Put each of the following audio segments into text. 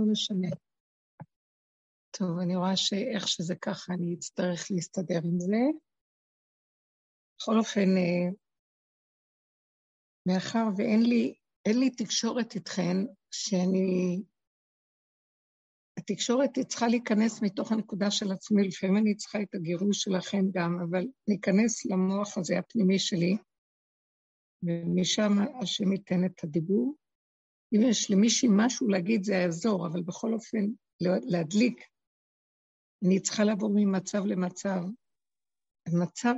לא משנה. טוב, אני רואה שאיך שזה ככה, אני אצטרך להסתדר עם זה. בכל אופן, אה, מאחר ואין לי, לי תקשורת איתכן, שאני... התקשורת היא צריכה להיכנס מתוך הנקודה של עצמי, לפעמים אני צריכה את הגירוש שלכם גם, אבל ניכנס למוח הזה הפנימי שלי, ומשם השם ייתן את הדיבור. אם יש למישהי משהו להגיד זה יעזור, אבל בכל אופן, להדליק. אני צריכה לעבור ממצב למצב. המצב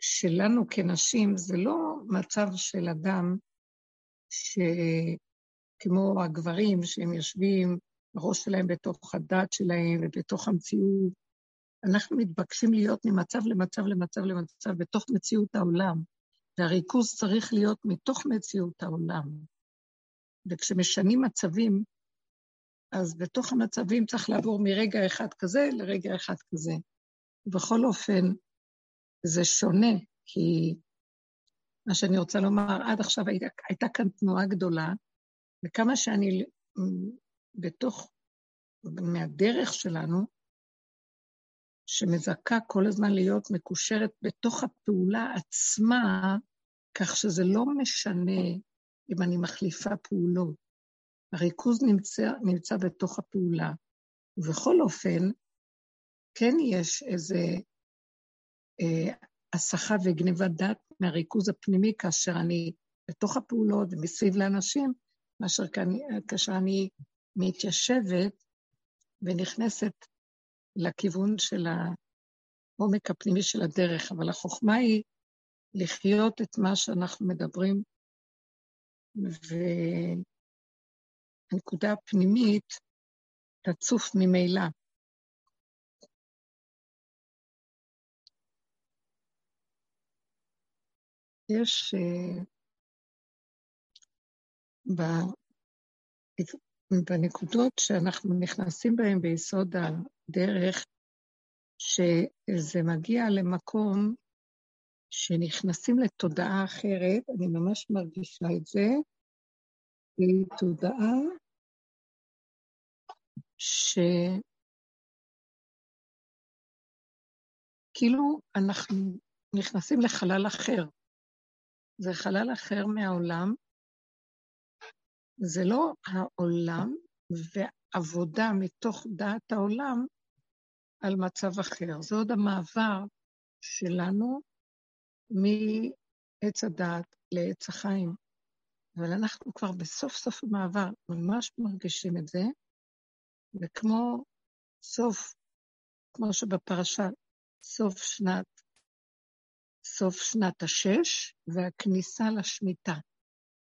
שלנו כנשים זה לא מצב של אדם שכמו הגברים שהם יושבים, הראש שלהם בתוך הדת שלהם ובתוך המציאות. אנחנו מתבקשים להיות ממצב למצב למצב למצב בתוך מציאות העולם, והריכוז צריך להיות מתוך מציאות העולם. וכשמשנים מצבים, אז בתוך המצבים צריך לעבור מרגע אחד כזה לרגע אחד כזה. בכל אופן, זה שונה, כי מה שאני רוצה לומר, עד עכשיו הייתה, הייתה כאן תנועה גדולה, וכמה שאני בתוך, מהדרך שלנו, שמזכה כל הזמן להיות מקושרת בתוך הפעולה עצמה, כך שזה לא משנה אם אני מחליפה פעולות. הריכוז נמצא, נמצא בתוך הפעולה. ובכל אופן, כן יש איזה אה, הסחה וגניבת דעת מהריכוז הפנימי כאשר אני בתוך הפעולות ומסביב לאנשים, מאשר כאשר אני מתיישבת ונכנסת לכיוון של העומק הפנימי של הדרך, אבל החוכמה היא לחיות את מה שאנחנו מדברים, והנקודה הפנימית תצוף ממילא. יש uh, בנקודות שאנחנו נכנסים בהן ביסוד הדרך, שזה מגיע למקום שנכנסים לתודעה אחרת, אני ממש מרגישה את זה, היא תודעה שכאילו אנחנו נכנסים לחלל אחר. זה חלל אחר מהעולם, זה לא העולם ועבודה מתוך דעת העולם על מצב אחר. זה עוד המעבר שלנו מעץ הדעת לעץ החיים. אבל אנחנו כבר בסוף סוף המעבר ממש מרגישים את זה, וכמו סוף, כמו שבפרשה, סוף שנת, סוף שנת השש והכניסה לשמיטה.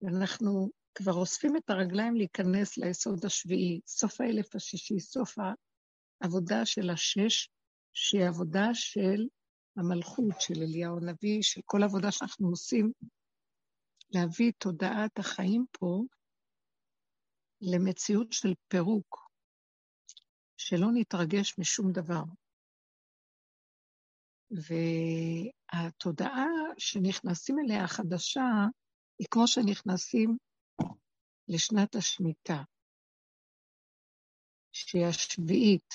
ואנחנו כבר אוספים את הרגליים להיכנס ליסוד השביעי, סוף האלף השישי, סוף העבודה של השש, שהיא עבודה של המלכות, של אליהו הנביא, של כל עבודה שאנחנו עושים, להביא את תודעת החיים פה למציאות של פירוק, שלא נתרגש משום דבר. והתודעה שנכנסים אליה החדשה, היא כמו שנכנסים לשנת השמיטה, שהיא השביעית.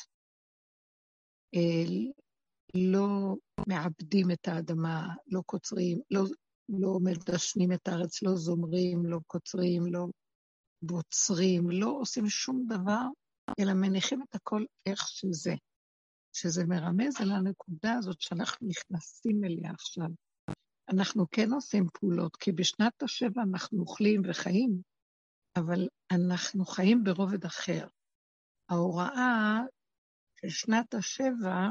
אה, לא מעבדים את האדמה, לא קוצרים, לא, לא מדשנים את הארץ, לא זומרים, לא קוצרים, לא בוצרים, לא עושים שום דבר, אלא מניחים את הכל איך שזה. שזה מרמז על הנקודה הזאת שאנחנו נכנסים אליה עכשיו. אנחנו כן עושים פעולות, כי בשנת השבע אנחנו אוכלים וחיים, אבל אנחנו חיים ברובד אחר. ההוראה של שנת השבע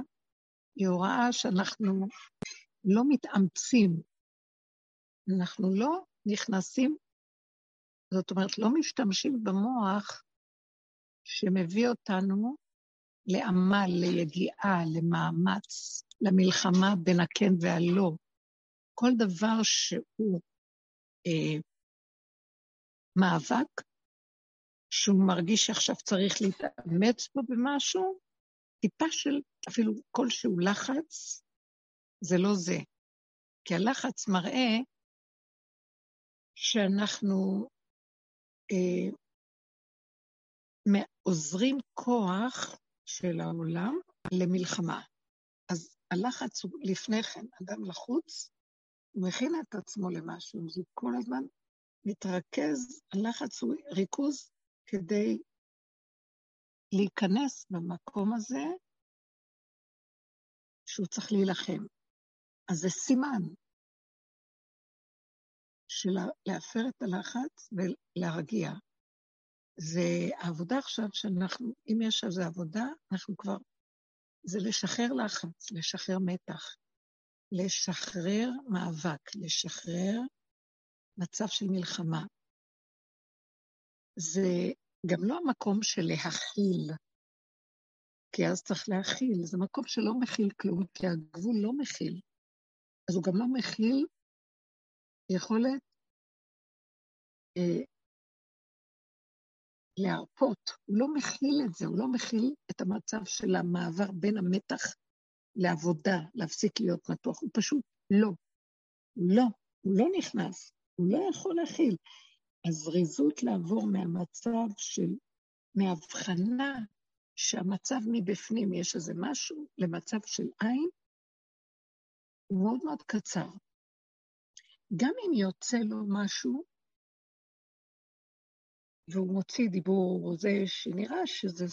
היא הוראה שאנחנו לא מתאמצים, אנחנו לא נכנסים, זאת אומרת, לא משתמשים במוח שמביא אותנו לעמל, ליגיעה, למאמץ, למלחמה בין הכן והלא. כל דבר שהוא אה, מאבק, שהוא מרגיש שעכשיו צריך להתאמץ בו במשהו, טיפה של אפילו כלשהו לחץ, זה לא זה. כי הלחץ מראה שאנחנו אה, עוזרים כוח של העולם למלחמה. אז הלחץ הוא לפני כן, אדם לחוץ, הוא מכין את עצמו למשהו, אז הוא כל הזמן מתרכז, הלחץ הוא ריכוז כדי להיכנס במקום הזה שהוא צריך להילחם. אז זה סימן של להפר את הלחץ ולהרגיע. זה העבודה עכשיו שאנחנו, אם יש על זה עבודה, אנחנו כבר, זה לשחרר לחץ, לשחרר מתח, לשחרר מאבק, לשחרר מצב של מלחמה. זה גם לא המקום של להכיל, כי אז צריך להכיל, זה מקום שלא מכיל כלום, כי הגבול לא מכיל. אז הוא גם לא מכיל יכולת אה, להרפות, הוא לא מכיל את זה, הוא לא מכיל את המצב של המעבר בין המתח לעבודה, להפסיק להיות מתוח, הוא פשוט לא. הוא לא, הוא לא נכנס, הוא לא יכול להכיל. הזריזות לעבור מהמצב של, מהבחנה שהמצב מבפנים, יש איזה משהו, למצב של עין, הוא מאוד מאוד קצר. גם אם יוצא לו משהו, והוא מוציא דיבור, זה שנראה שזה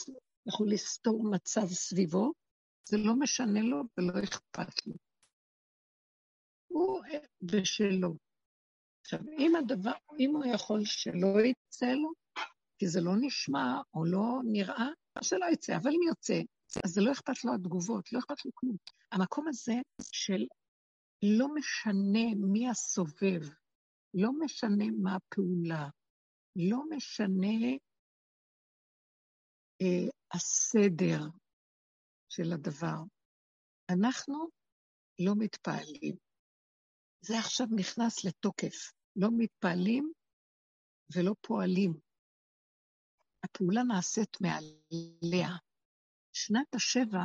יכול לסתור מצב סביבו, זה לא משנה לו ולא אכפת לו. הוא בשלו. עכשיו, אם הדבר, אם הוא יכול שלא יצא לו, כי זה לא נשמע או לא נראה, אז שלא יצא, אבל אם יוצא, אז זה לא אכפת לו התגובות, לא אכפת לו כלום. המקום הזה של לא משנה מי הסובב, לא משנה מה הפעולה, לא משנה אה, הסדר של הדבר. אנחנו לא מתפעלים. זה עכשיו נכנס לתוקף. לא מתפעלים ולא פועלים. הפעולה נעשית מעליה. שנת השבע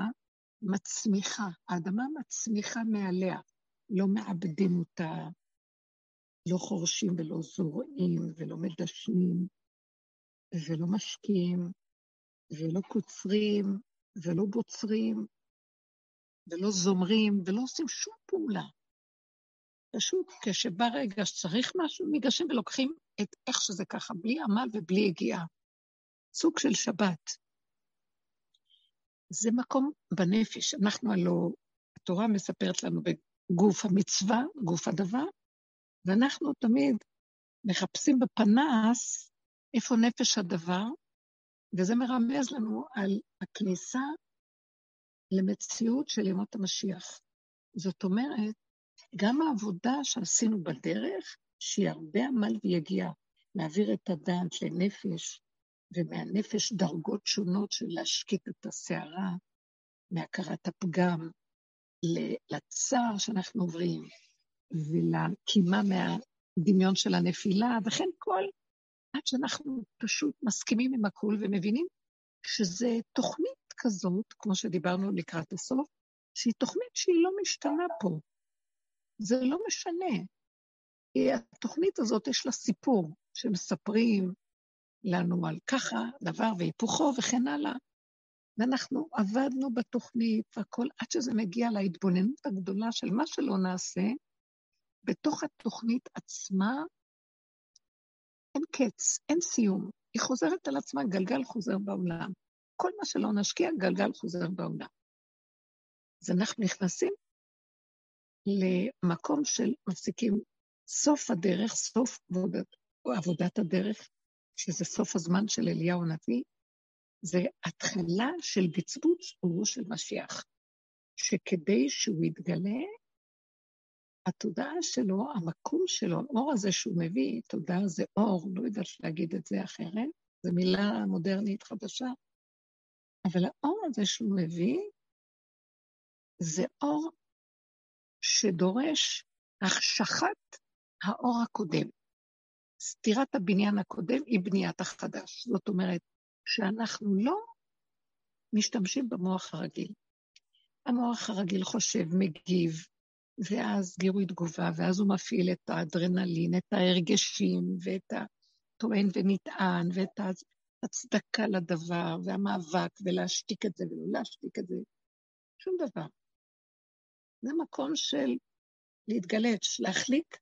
מצמיחה, האדמה מצמיחה מעליה. לא מאבדים אותה, לא חורשים ולא זורעים ולא מדשנים ולא משקיעים ולא קוצרים ולא בוצרים ולא זומרים ולא עושים שום פעולה. פשוט כשבא רגע שצריך משהו, ניגשים ולוקחים את איך שזה ככה, בלי עמל ובלי הגיעה. סוג של שבת. זה מקום בנפש. אנחנו הלוא, התורה מספרת לנו בגוף המצווה, גוף הדבר, ואנחנו תמיד מחפשים בפנס איפה נפש הדבר, וזה מרמז לנו על הכניסה למציאות של ימות המשיח. זאת אומרת, גם העבודה שעשינו בדרך, שהיא הרבה עמל ויגיעה, להעביר את הדעת לנפש, ומהנפש דרגות שונות של להשקיט את הסערה, מהכרת הפגם, לצער שאנחנו עוברים, ולקימה מהדמיון של הנפילה, וכן כל, עד שאנחנו פשוט מסכימים עם הכול ומבינים שזה תוכנית כזאת, כמו שדיברנו לקראת הסוף, שהיא תוכנית שהיא לא משתנה פה. זה לא משנה. התוכנית הזאת, יש לה סיפור שמספרים לנו על ככה, דבר והיפוכו וכן הלאה. ואנחנו עבדנו בתוכנית והכל, עד שזה מגיע להתבוננות הגדולה של מה שלא נעשה, בתוך התוכנית עצמה אין קץ, אין סיום. היא חוזרת על עצמה, גלגל חוזר בעולם. כל מה שלא נשקיע, גלגל חוזר בעולם. אז אנחנו נכנסים למקום של מפסיקים סוף הדרך, סוף עבודת, עבודת הדרך, שזה סוף הזמן של אליהו הנביא, זה התחלה של בצבוץ אורו של משיח, שכדי שהוא יתגלה, התודעה שלו, המקום שלו, האור הזה שהוא מביא, תודעה זה אור, לא יודעת להגיד את זה אחרת, זו מילה מודרנית חדשה, אבל האור הזה שהוא מביא, זה אור שדורש החשכת האור הקודם. סתירת הבניין הקודם היא בניית החדש. זאת אומרת, שאנחנו לא משתמשים במוח הרגיל. המוח הרגיל חושב, מגיב, ואז גירוי תגובה, ואז הוא מפעיל את האדרנלין, את ההרגשים, ואת הטוען ונטען, ואת ה... הצדקה לדבר, והמאבק, ולהשתיק את זה ולא להשתיק את זה. שום דבר. זה מקום של להתגלץ', להחליק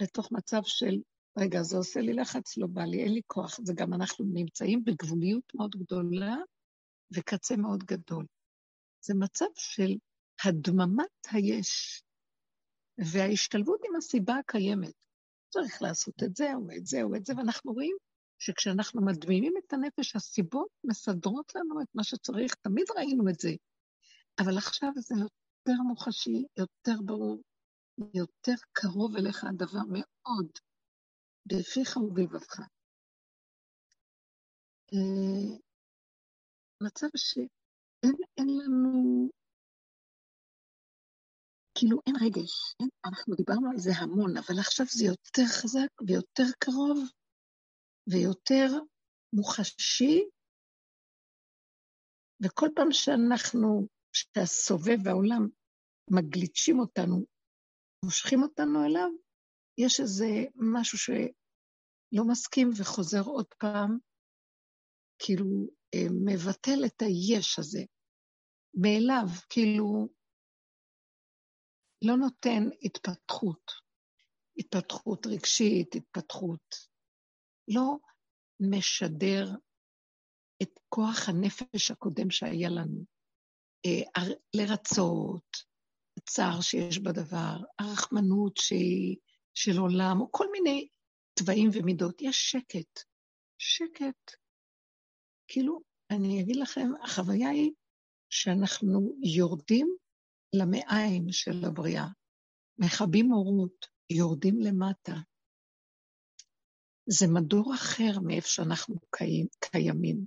לתוך מצב של, רגע, זה עושה לי לחץ, לא בא לי, אין לי כוח. זה גם אנחנו נמצאים בגבוליות מאוד גדולה וקצה מאוד גדול. זה מצב של הדממת היש, וההשתלבות עם הסיבה הקיימת. צריך לעשות את זה או את זה או את זה, ואנחנו רואים שכשאנחנו מדמימים את הנפש, הסיבות מסדרות לנו את מה שצריך, תמיד ראינו את זה. אבל עכשיו זה יותר מוחשי, יותר ברור, יותר קרוב אליך הדבר מאוד, בפיך ובלבבך. אה, מצב שאין לנו, כאילו אין רגש, אין, אנחנו דיברנו על זה המון, אבל עכשיו זה יותר חזק ויותר קרוב ויותר מוחשי, וכל פעם שאנחנו, שהסובב והעולם מגליצ'ים אותנו, מושכים אותנו אליו, יש איזה משהו שלא מסכים וחוזר עוד פעם, כאילו אה, מבטל את היש הזה מאליו, כאילו לא נותן התפתחות, התפתחות רגשית, התפתחות, לא משדר את כוח הנפש הקודם שהיה לנו, אה, לרצות, הצער שיש בדבר, הרחמנות שהיא של עולם, או כל מיני תוואים ומידות. יש שקט. שקט. כאילו, אני אגיד לכם, החוויה היא שאנחנו יורדים למעיים של הבריאה, מכבים אורות, יורדים למטה. זה מדור אחר מאיפה שאנחנו קיים, קיימים.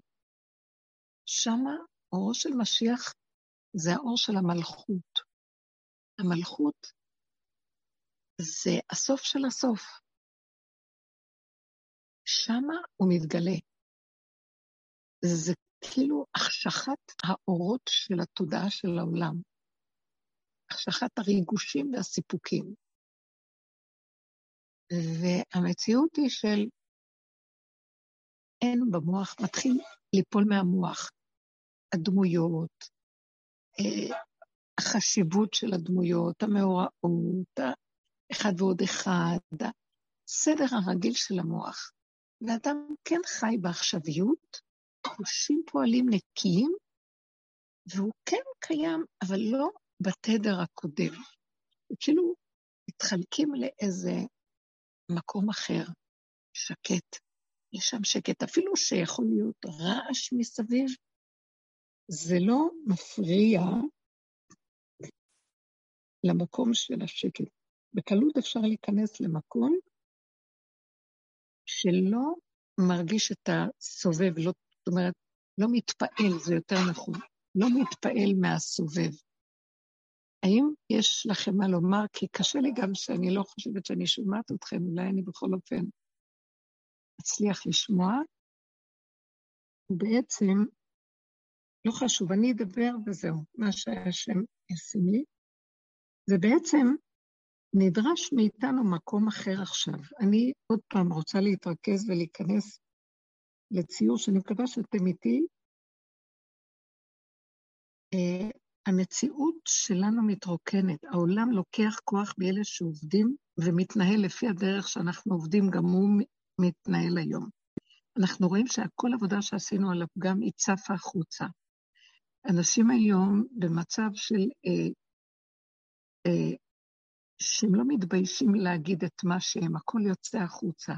שמה אורו של משיח זה האור של המלכות. המלכות זה הסוף של הסוף. שמה הוא מתגלה. זה כאילו החשכת האורות של התודעה של העולם. החשכת הריגושים והסיפוקים. והמציאות היא של אין במוח, מתחיל ליפול מהמוח. הדמויות, אה, החשיבות של הדמויות, המאורעות, אחד ועוד אחד, הסדר הרגיל של המוח. ואדם כן חי בעכשוויות, חושים פועלים נקיים, והוא כן קיים, אבל לא בתדר הקודם. וכאילו מתחלקים לאיזה מקום אחר, שקט. יש שם שקט, אפילו שיכול להיות רעש מסביב, זה לא מפריע למקום של השקט. בקלות אפשר להיכנס למקום שלא מרגיש את הסובב, לא, זאת אומרת, לא מתפעל, זה יותר נכון, לא מתפעל מהסובב. האם יש לכם מה לומר? כי קשה לי גם שאני לא חושבת שאני שומעת אתכם, אולי אני בכל אופן אצליח לשמוע. ובעצם, לא חשוב, אני אדבר וזהו, מה שהשם ישים לי. ובעצם נדרש מאיתנו מקום אחר עכשיו. אני עוד פעם רוצה להתרכז ולהיכנס לציור שאני מקווה שאתם איתי. Uh, המציאות שלנו מתרוקנת, העולם לוקח כוח באלה שעובדים ומתנהל לפי הדרך שאנחנו עובדים, גם הוא מתנהל היום. אנחנו רואים שהכל עבודה שעשינו על הפגם היא צפה החוצה. אנשים היום במצב של uh, אה, שהם לא מתביישים להגיד את מה שהם, הכל יוצא החוצה.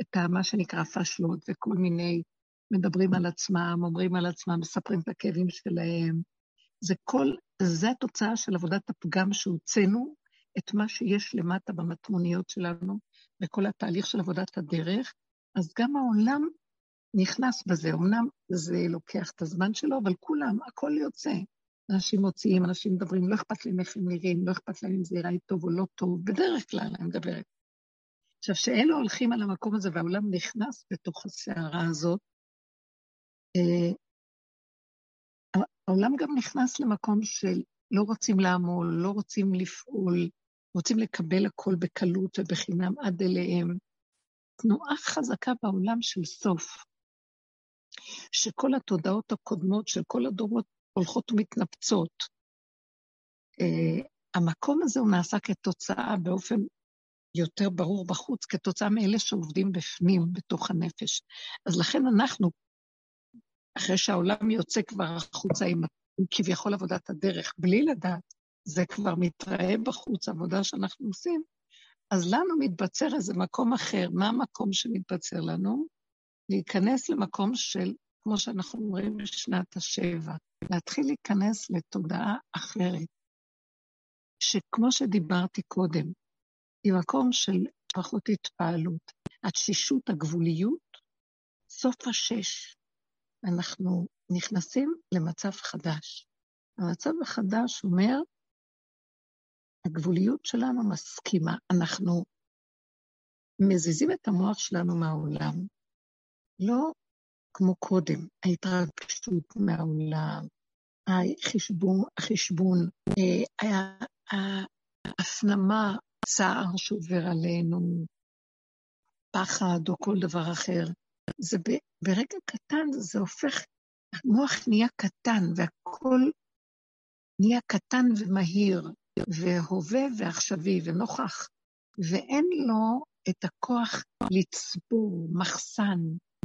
את מה שנקרא פשלות וכל מיני, מדברים על עצמם, אומרים על עצמם, מספרים את הכאבים שלהם. זה כל, זה התוצאה של עבודת הפגם שהוצאנו את מה שיש למטה במטמוניות שלנו, וכל התהליך של עבודת הדרך, אז גם העולם נכנס בזה. אמנם זה לוקח את הזמן שלו, אבל כולם, הכל יוצא. אנשים מוציאים, אנשים מדברים, לא אכפת להם איך הם נראים, לא אכפת להם אם זה יראה טוב או לא טוב, בדרך כלל אני מדברת. עכשיו, שאלו הולכים על המקום הזה והעולם נכנס בתוך הסערה הזאת, אה, העולם גם נכנס למקום של לא רוצים לעמול, לא רוצים לפעול, רוצים לקבל הכל בקלות ובחינם עד אליהם. תנועה חזקה בעולם של סוף. שכל התודעות הקודמות של כל הדורות הולכות ומתנפצות. Uh, המקום הזה הוא נעשה כתוצאה באופן יותר ברור בחוץ, כתוצאה מאלה שעובדים בפנים, בתוך הנפש. אז לכן אנחנו, אחרי שהעולם יוצא כבר החוצה עם, עם כביכול עבודת הדרך, בלי לדעת, זה כבר מתראה בחוץ, עבודה שאנחנו עושים, אז לנו מתבצר איזה מקום אחר. מה המקום שמתבצר לנו? להיכנס למקום של, כמו שאנחנו אומרים בשנת השבע, להתחיל להיכנס לתודעה אחרת, שכמו שדיברתי קודם, היא מקום של פחות התפעלות. התשישות, הגבוליות, סוף השש, אנחנו נכנסים למצב חדש. המצב החדש אומר, הגבוליות שלנו מסכימה, אנחנו מזיזים את המוח שלנו מהעולם, לא כמו קודם, ההתרגשות מהעולם, החשבון, החשבון אה, ההפנמה, צער שעובר עלינו, פחד או כל דבר אחר. זה ברגע קטן זה הופך, המוח נהיה קטן והכל נהיה קטן ומהיר. והווה ועכשווי ונוכח, ואין לו את הכוח לצבור מחסן.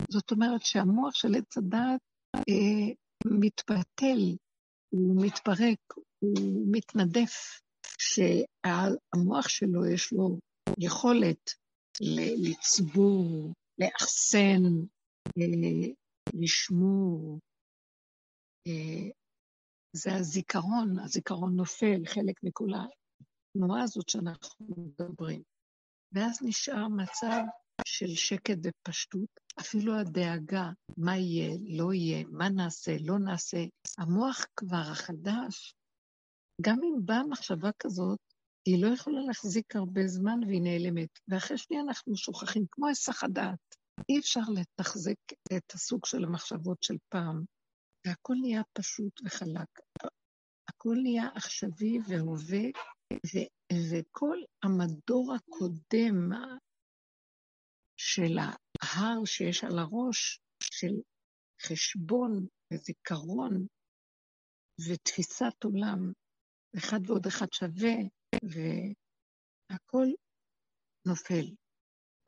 זאת אומרת שהמוח של עץ הדעת אה, מתפתל, הוא מתפרק, הוא מתנדף, שהמוח שלו יש לו יכולת לצבור, לאחסן, אה, לשמור, אה, זה הזיכרון, הזיכרון נופל, חלק מכל התנועה הזאת שאנחנו מדברים. ואז נשאר מצב של שקט ופשטות, אפילו הדאגה, מה יהיה, לא יהיה, מה נעשה, לא נעשה. המוח כבר החדש, גם אם באה מחשבה כזאת, היא לא יכולה להחזיק הרבה זמן והיא נעלמת. ואחרי שנייה אנחנו שוכחים, כמו היסח הדעת. אי אפשר לתחזק את הסוג של המחשבות של פעם. והכל נהיה פשוט וחלק. הכל נהיה עכשווי והווה, ו- וכל המדור הקודם של ההר שיש על הראש, של חשבון וזיכרון ותפיסת עולם, אחד ועוד אחד שווה, והכל נופל.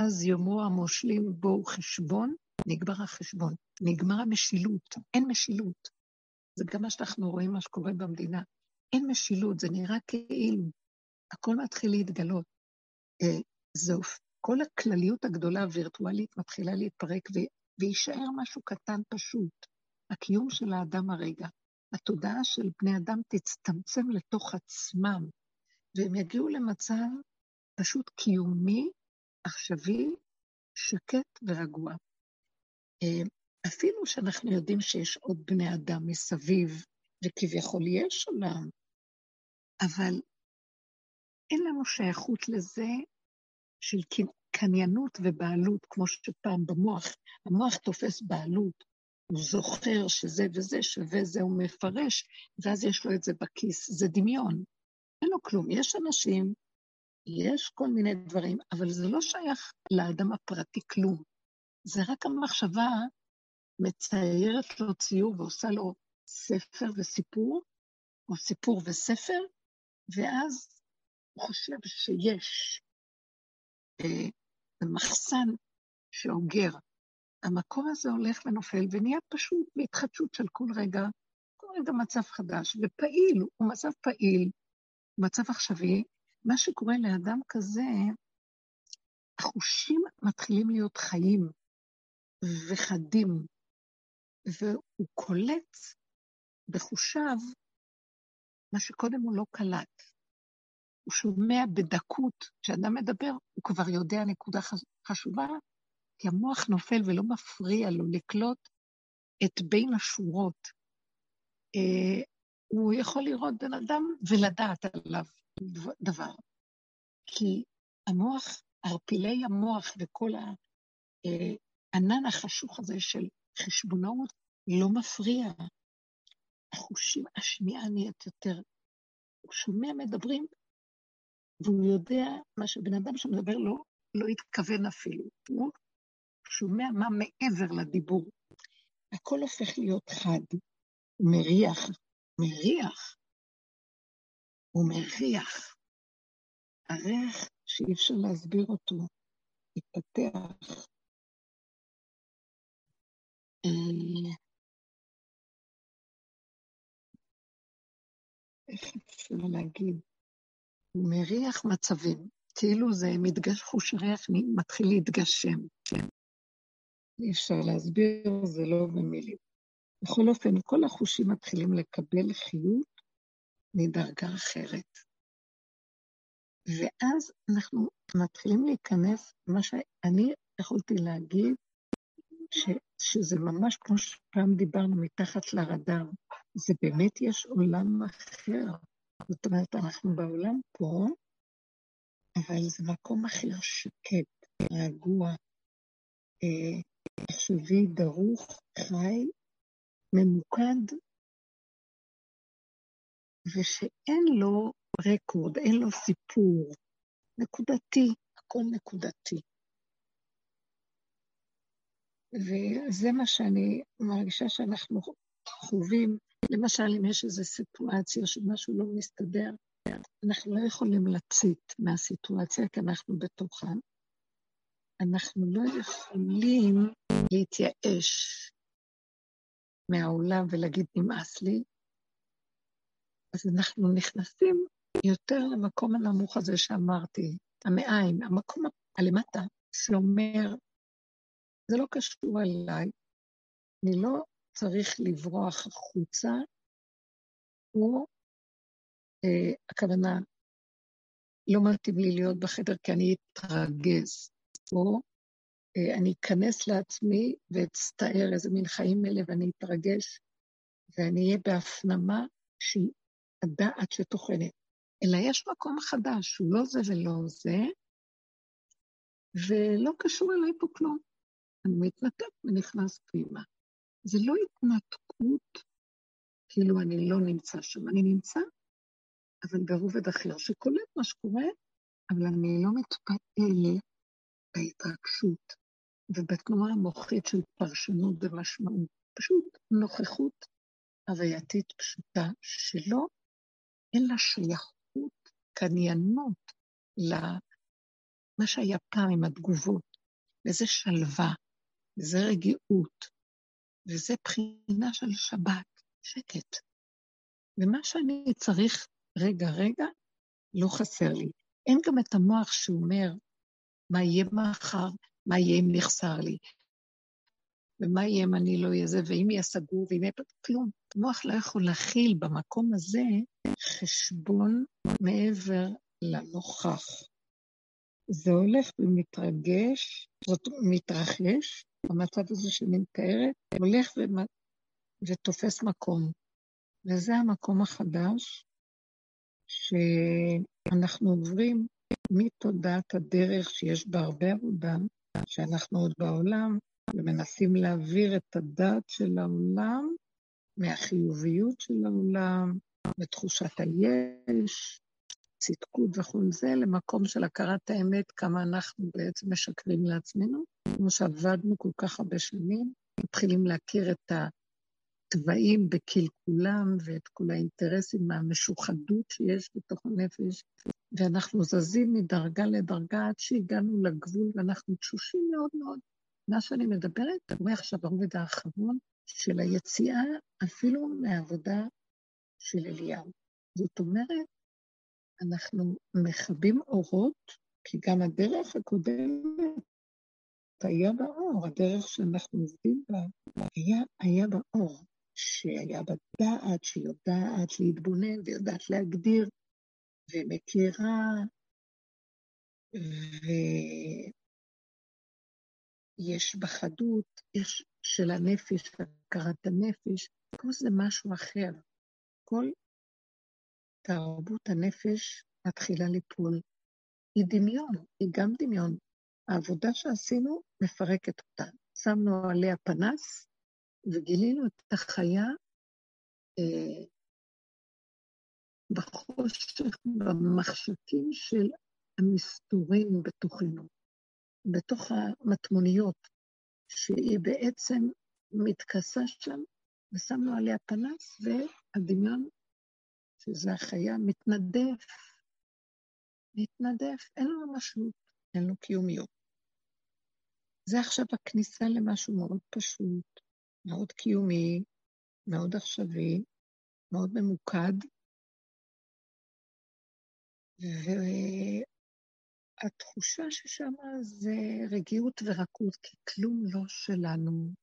אז יאמרו המושלים בואו חשבון, נגמר החשבון, נגמר המשילות, אין משילות. זה גם מה שאנחנו רואים, מה שקורה במדינה. אין משילות, זה נראה כאילו. הכל מתחיל להתגלות. אה, זו, כל הכלליות הגדולה הווירטואלית מתחילה להתפרק, ויישאר משהו קטן פשוט. הקיום של האדם הרגע. התודעה של בני אדם תצטמצם לתוך עצמם, והם יגיעו למצב פשוט קיומי, עכשווי, שקט ורגוע. אה, אפילו שאנחנו יודעים שיש עוד בני אדם מסביב, וכביכול יש עולם, אבל אין לנו שייכות לזה של קניינות ובעלות, כמו שפעם במוח, המוח תופס בעלות, הוא זוכר שזה וזה שווה זה, הוא מפרש, ואז יש לו את זה בכיס, זה דמיון. אין לו כלום. יש אנשים, יש כל מיני דברים, אבל זה לא שייך לאדם הפרטי כלום. זה רק המחשבה מציירת לו ציור ועושה לו ספר וסיפור, או סיפור וספר, ואז הוא חושב שיש מחסן שאוגר. המקום הזה הולך ונופל ונהיה פשוט בהתחדשות של כל רגע, כל רגע מצב חדש, ופעיל, הוא מצב פעיל, מצב עכשווי. מה שקורה לאדם כזה, החושים מתחילים להיות חיים וחדים, והוא קולט בחושיו מה שקודם הוא לא קלט. הוא שומע בדקות, כשאדם מדבר, הוא כבר יודע נקודה חשובה, כי המוח נופל ולא מפריע לו לקלוט את בין השורות. אה, הוא יכול לראות בן אדם ולדעת עליו דבר. כי המוח, ערפילי המוח וכל הענן החשוך הזה של חשבונאות לא מפריע. החושים, השמיעה נהיית יותר. הוא שומע מדברים, והוא יודע מה שבן אדם שמדבר לא, לא התכוון אפילו. הוא שומע מה מעבר לדיבור. הכל הופך להיות חד. מריח, מריח. הוא מריח. הריח שאי אפשר להסביר אותו, התפתח. אה, איך אפשר להגיד? הוא מריח מצבים, כאילו זה מתגש, חוש הריח מתחיל להתגשם. אי אפשר להסביר, זה לא במילים. בכל אופן, כל החושים מתחילים לקבל חיות מדרגה אחרת. ואז אנחנו מתחילים להיכנס, מה שאני יכולתי להגיד, ש, שזה ממש כמו שפעם דיברנו, מתחת לרדאר. זה באמת יש עולם אחר. זאת אומרת, אנחנו בעולם פה, אבל זה מקום אחר שקט, רגוע, אה, תחשבי, דרוך, חי, ממוקד, ושאין לו רקורד, אין לו סיפור. נקודתי, הכל נקודתי. וזה מה שאני מרגישה שאנחנו חווים. למשל, אם יש איזו סיטואציה שמשהו לא מסתדר, אנחנו לא יכולים לצאת מהסיטואציה כי אנחנו בתוכה. אנחנו לא יכולים להתייאש מהעולם ולהגיד נמאס לי, אז אנחנו נכנסים יותר למקום הנמוך הזה שאמרתי, המעיים, המקום הלמטה, שאומר, זה לא קשור אליי, אני לא צריך לברוח החוצה, או אה, הכוונה, לא מתאים לי להיות בחדר כי אני אתרגז, או אה, אני אכנס לעצמי ואצטער איזה מין חיים אלה ואני אתרגש, ואני אהיה בהפנמה שהיא הדעת שטוחנת. אלא יש מקום חדש, שהוא לא זה ולא זה, ולא קשור אליי פה כלום. אני מתנתק ונכנס פנימה. זה לא התנתקות, כאילו אני לא נמצא שם. אני נמצא, אבל ברובד אחר, שקולט מה שקורה, אבל אני לא מתפעלת בהתרגשות ובתנועה המוחית של פרשנות ומשמעות. פשוט נוכחות הווייתית פשוטה שלא, אין לה שייכות, קניינות למה שהיה פעם עם התגובות, וזה שלווה, וזה רגיעות, וזה בחינה של שבת, שקט. ומה שאני צריך רגע, רגע, לא חסר לי. אין גם את המוח שאומר, מה יהיה מחר, מה יהיה אם נחסר לי, ומה יהיה אם אני לא אהיה זה, ואם יהיה סגור, ואם יהיה... כלום. המוח לא יכול להכיל במקום הזה חשבון מעבר לנוכח. זה הולך ומתרגש, זאת מתרחש, המצב הזה שאני מתארת, הולך. ותופס מקום. וזה המקום החדש שאנחנו עוברים מתודעת הדרך שיש בה הרבה עבודה, שאנחנו עוד בעולם, ומנסים להעביר את הדעת של העולם מהחיוביות של העולם, מתחושת היש, צדקות וכל זה, למקום של הכרת האמת, כמה אנחנו בעצם משקרים לעצמנו. כמו שעבדנו כל כך הרבה שנים, מתחילים להכיר את התוואים בקלקולם ואת כל האינטרסים מהמשוחדות שיש בתוך הנפש, ואנחנו זזים מדרגה לדרגה עד שהגענו לגבול, ואנחנו תשושים מאוד מאוד. מה שאני מדברת, קורה עכשיו הרובד האחרון של היציאה אפילו מהעבודה של אליהו. זאת אומרת, אנחנו מכבים אורות, כי גם הדרך הקודמת היה באור, הדרך שאנחנו עובדים בה, היה, היה באור, שהיה בדעת, שיודעת להתבונן ויודעת להגדיר ומכירה, ויש בחדות, יש של הנפש, הכרת הנפש, פה זה משהו אחר. כל תרבות הנפש מתחילה ליפול. היא דמיון, היא גם דמיון. העבודה שעשינו מפרקת אותה. שמנו עליה פנס וגילינו את החיה אה, בחושך, במחשכים של המסתורים בתוכנו, בתוך המטמוניות, שהיא בעצם מתכסה שם, ושמנו עליה פנס, והדמיון, שזה החיה, מתנדף. מתנדף, אין לו משמעות, אין לו קיומיות. זה עכשיו הכניסה למשהו מאוד פשוט, מאוד קיומי, מאוד עכשווי, מאוד ממוקד, והתחושה ששם זה רגיעות ורקות, כי כלום לא שלנו.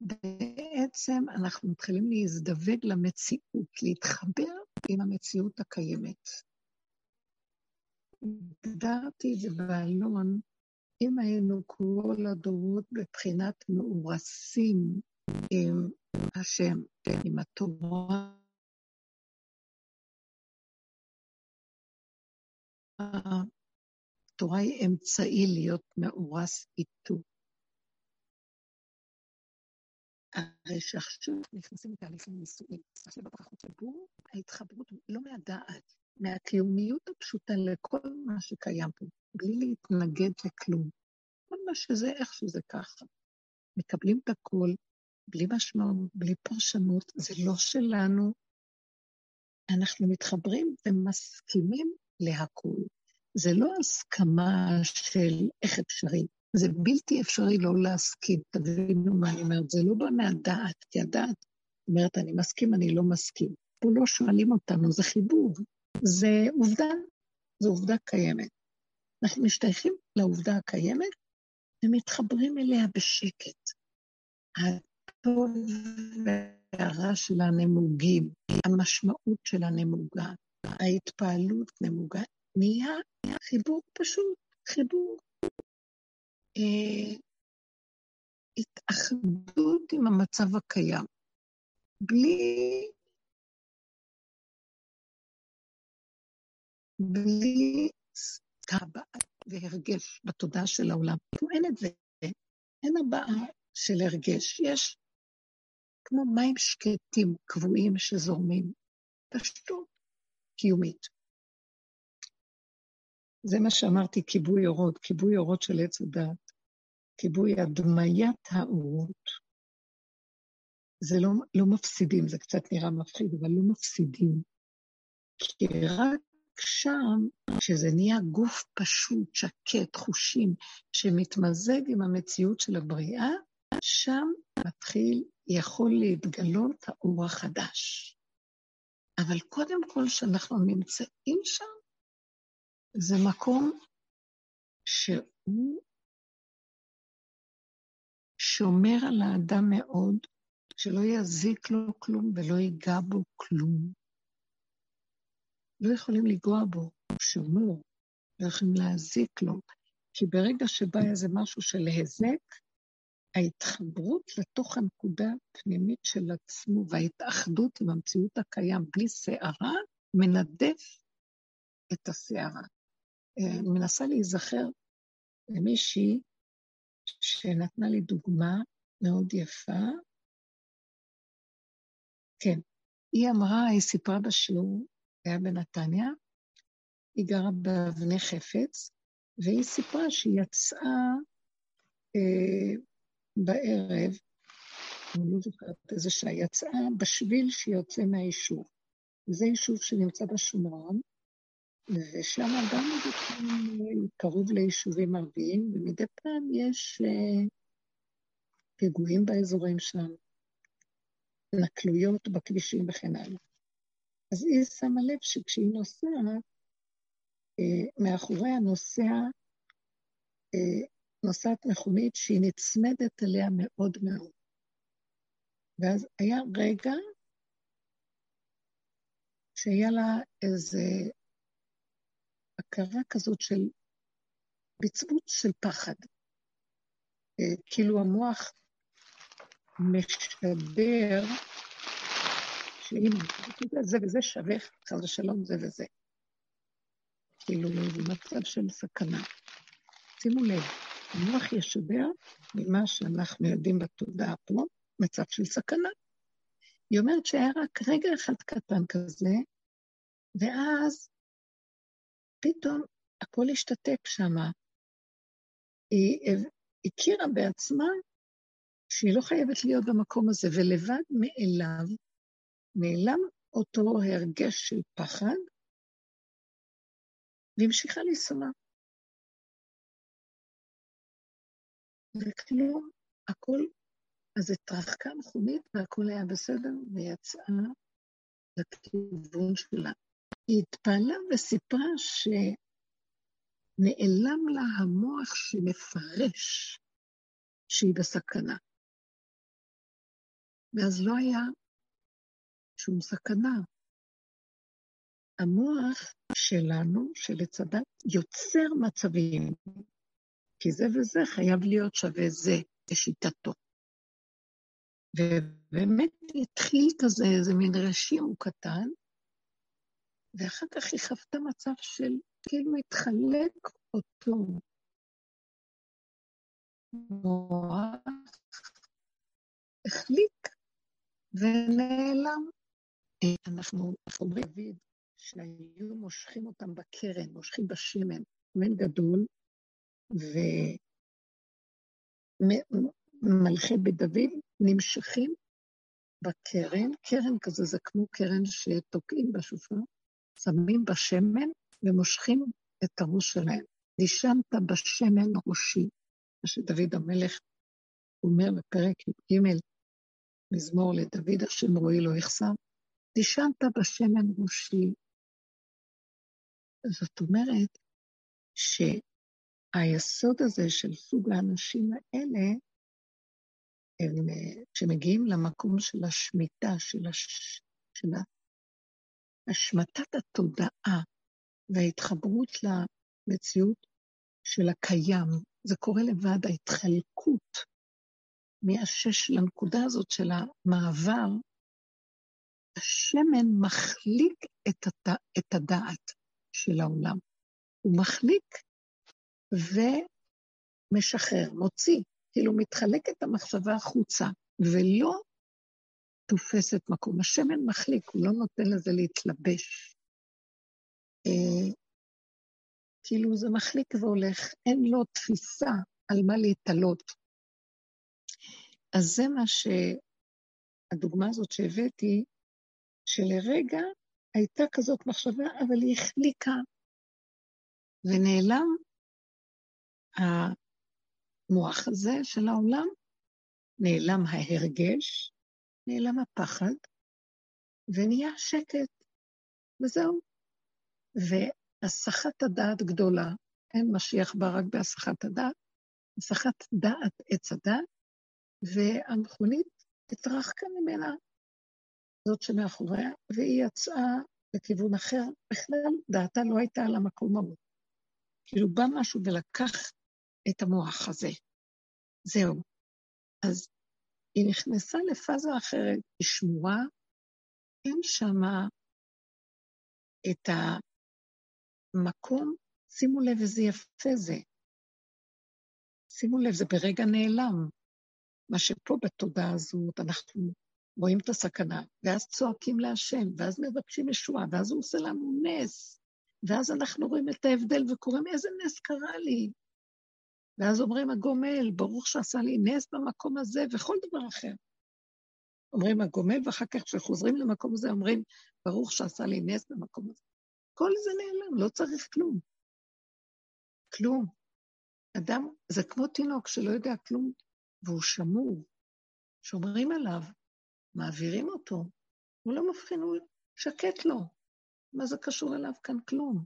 בעצם אנחנו מתחילים להזדווג למציאות, להתחבר עם המציאות הקיימת. הגדרתי את זה באלון, אם היינו כל הדורות בבחינת מאורסים עם השם, עם התורה, התורה היא אמצעי להיות מאורס איתו. הרי שעכשיו נכנסים לתהליכים נישואים, עכשיו בפרחות הבור, ההתחברות לא מהדעת, מהקיומיות הפשוטה לכל מה שקיים פה, בלי להתנגד לכלום. כל מה שזה, איך שזה ככה. מקבלים את הכל, בלי משמעות, בלי פרשנות, זה לא שלנו. אנחנו מתחברים ומסכימים להכול. זה לא הסכמה של איך אפשרי, זה בלתי אפשרי לא להסכים, תבינו מה אני אומרת, זה לא בא מהדעת, כי הדעת אומרת, אני מסכים, אני לא מסכים. פה לא שואלים אותנו, זה חיבור, זה עובדה, זו עובדה קיימת. אנחנו משתייכים לעובדה הקיימת ומתחברים אליה בשקט. הטוב והרע של הנמוגים, המשמעות של הנמוגה, ההתפעלות נמוגה, נהיה חיבור פשוט, חיבור התאחדות עם המצב הקיים, בלי, בלי הבעה והרגש בתודעה של העולם. פה אין את זה, אין הבעה של הרגש. יש כמו מים שקטים קבועים שזורמים, פשטות קיומית. זה מה שאמרתי, כיבוי אורות, כיבוי אורות של עץ הדת, כיבוי הדמיית האורות. זה לא, לא מפסידים, זה קצת נראה מפחיד, אבל לא מפסידים. כי רק שם, כשזה נהיה גוף פשוט, שקט, חושים, שמתמזג עם המציאות של הבריאה, שם מתחיל, יכול להתגלות האור החדש. אבל קודם כל, כשאנחנו נמצאים שם, זה מקום שהוא שומר על האדם מאוד, שלא יזיק לו כלום ולא ייגע בו כלום. לא יכולים לנגוע בו, הוא שומר, לא יכולים להזיק לו, כי ברגע שבא איזה משהו של היזק, ההתחברות לתוך הנקודה הפנימית של עצמו וההתאחדות עם המציאות הקיים בלי שערה, מנדף את השערה. אני מנסה להיזכר למישהי שנתנה לי דוגמה מאוד יפה. כן, היא אמרה, היא סיפרה בשיעור, היה בנתניה, היא גרה באבני חפץ, והיא סיפרה שהיא יצאה אה, בערב, אני לא זוכרת איזה שעה, יצאה בשביל שיוצא מהיישוב. זה יישוב שנמצא בשומרון, ושם גם קרוב ליישובים ערביים, ומדי פעם יש uh, פיגועים באזורים שם, נקלויות בכבישים וכן הלאה. אז היא שמה לב שכשהיא נוסעת, uh, מאחורי הנוסע, נוסעת מכונית שהיא נצמדת אליה מאוד מאוד. ואז היה רגע שהיה לה איזה הכרה כזאת של בצבוץ של פחד. אה, כאילו המוח משדר שאם זה וזה שווה, חס ושלום זה וזה. כאילו, זה מצב של סכנה. שימו לב, המוח ישדר ממה שאנחנו יודעים בתודעה פה, מצב של סכנה. היא אומרת שהיה רק רגע אחד קטן כזה, ואז פתאום הכל השתתק שם. היא הכירה בעצמה שהיא לא חייבת להיות במקום הזה, ולבד מאליו נעלם אותו הרגש של פחד, והמשיכה להישמע. וכלום, הכל, אז התרחקה מכונית והכל היה בסדר, ויצאה לכיוון שלה. היא התפעלה וסיפרה שנעלם לה המוח שמפרש שהיא בסכנה. ואז לא היה שום סכנה. המוח שלנו, של עץ יוצר מצבים, כי זה וזה חייב להיות שווה זה לשיטתו. ובאמת התחיל כזה, איזה מין רשימו קטן, ואחר כך היא חוותה מצב של כאילו התחלק אותו. החליק ונעלם. אנחנו אומרים, דוד, שהיו מושכים אותם בקרן, מושכים בשמן, מן גדול, ומלכי בית דוד נמשכים בקרן, קרן כזה זה כמו קרן שתוקעים בשופר, שמים בשמן ומושכים את הראש שלהם. נשמת בשמן ראשי, מה שדוד המלך אומר בפרק י"ג, מזמור לדוד, השם רואי לא יחסר, נשמת בשמן ראשי. זאת אומרת שהיסוד הזה של סוג האנשים האלה, הם, שמגיעים למקום של השמיטה, של, הש, של השמטת התודעה וההתחברות למציאות של הקיים, זה קורה לבד, ההתחלקות מהשש לנקודה הזאת של המעבר, השמן מחליק את, הת... את הדעת של העולם. הוא מחליק ומשחרר, מוציא, כאילו מתחלק את המחשבה החוצה, ולא תופסת מקום. השמן מחליק, הוא לא נותן לזה להתלבש. אה, כאילו זה מחליק והולך, אין לו תפיסה על מה להתעלות. אז זה מה שהדוגמה הזאת שהבאתי, שלרגע הייתה כזאת מחשבה, אבל היא החליקה, ונעלם המוח הזה של העולם, נעלם ההרגש, נעלם הפחד, ונהיה שקט, וזהו. והסחת הדעת גדולה, אין משיח בא רק בהסחת הדעת, הסחת דעת עץ הדעת, והמכונית התרחקה ממנה, זאת שמאחוריה, והיא יצאה לכיוון אחר. בכלל, דעתה לא הייתה על המקום ההוא. כאילו בא משהו ולקח את המוח הזה. זהו. אז היא נכנסה לפאזה אחרת, היא שמורה, אין שמה את המקום, שימו לב איזה יפה זה. שימו לב, זה ברגע נעלם. מה שפה בתודעה הזאת, אנחנו רואים את הסכנה, ואז צועקים להשם, ואז מבקשים ישועה, ואז הוא עושה לנו נס, ואז אנחנו רואים את ההבדל וקוראים, איזה נס קרה לי? ואז אומרים הגומל, ברוך שעשה לי נס במקום הזה, וכל דבר אחר. אומרים הגומל, ואחר כך כשחוזרים למקום הזה אומרים, ברוך שעשה לי נס במקום הזה. כל זה נעלם, לא צריך כלום. כלום. אדם, זה כמו תינוק שלא יודע כלום, והוא שמור. שומרים עליו, מעבירים אותו, הוא לא מבחין, הוא שקט לו. מה זה קשור אליו כאן? כלום.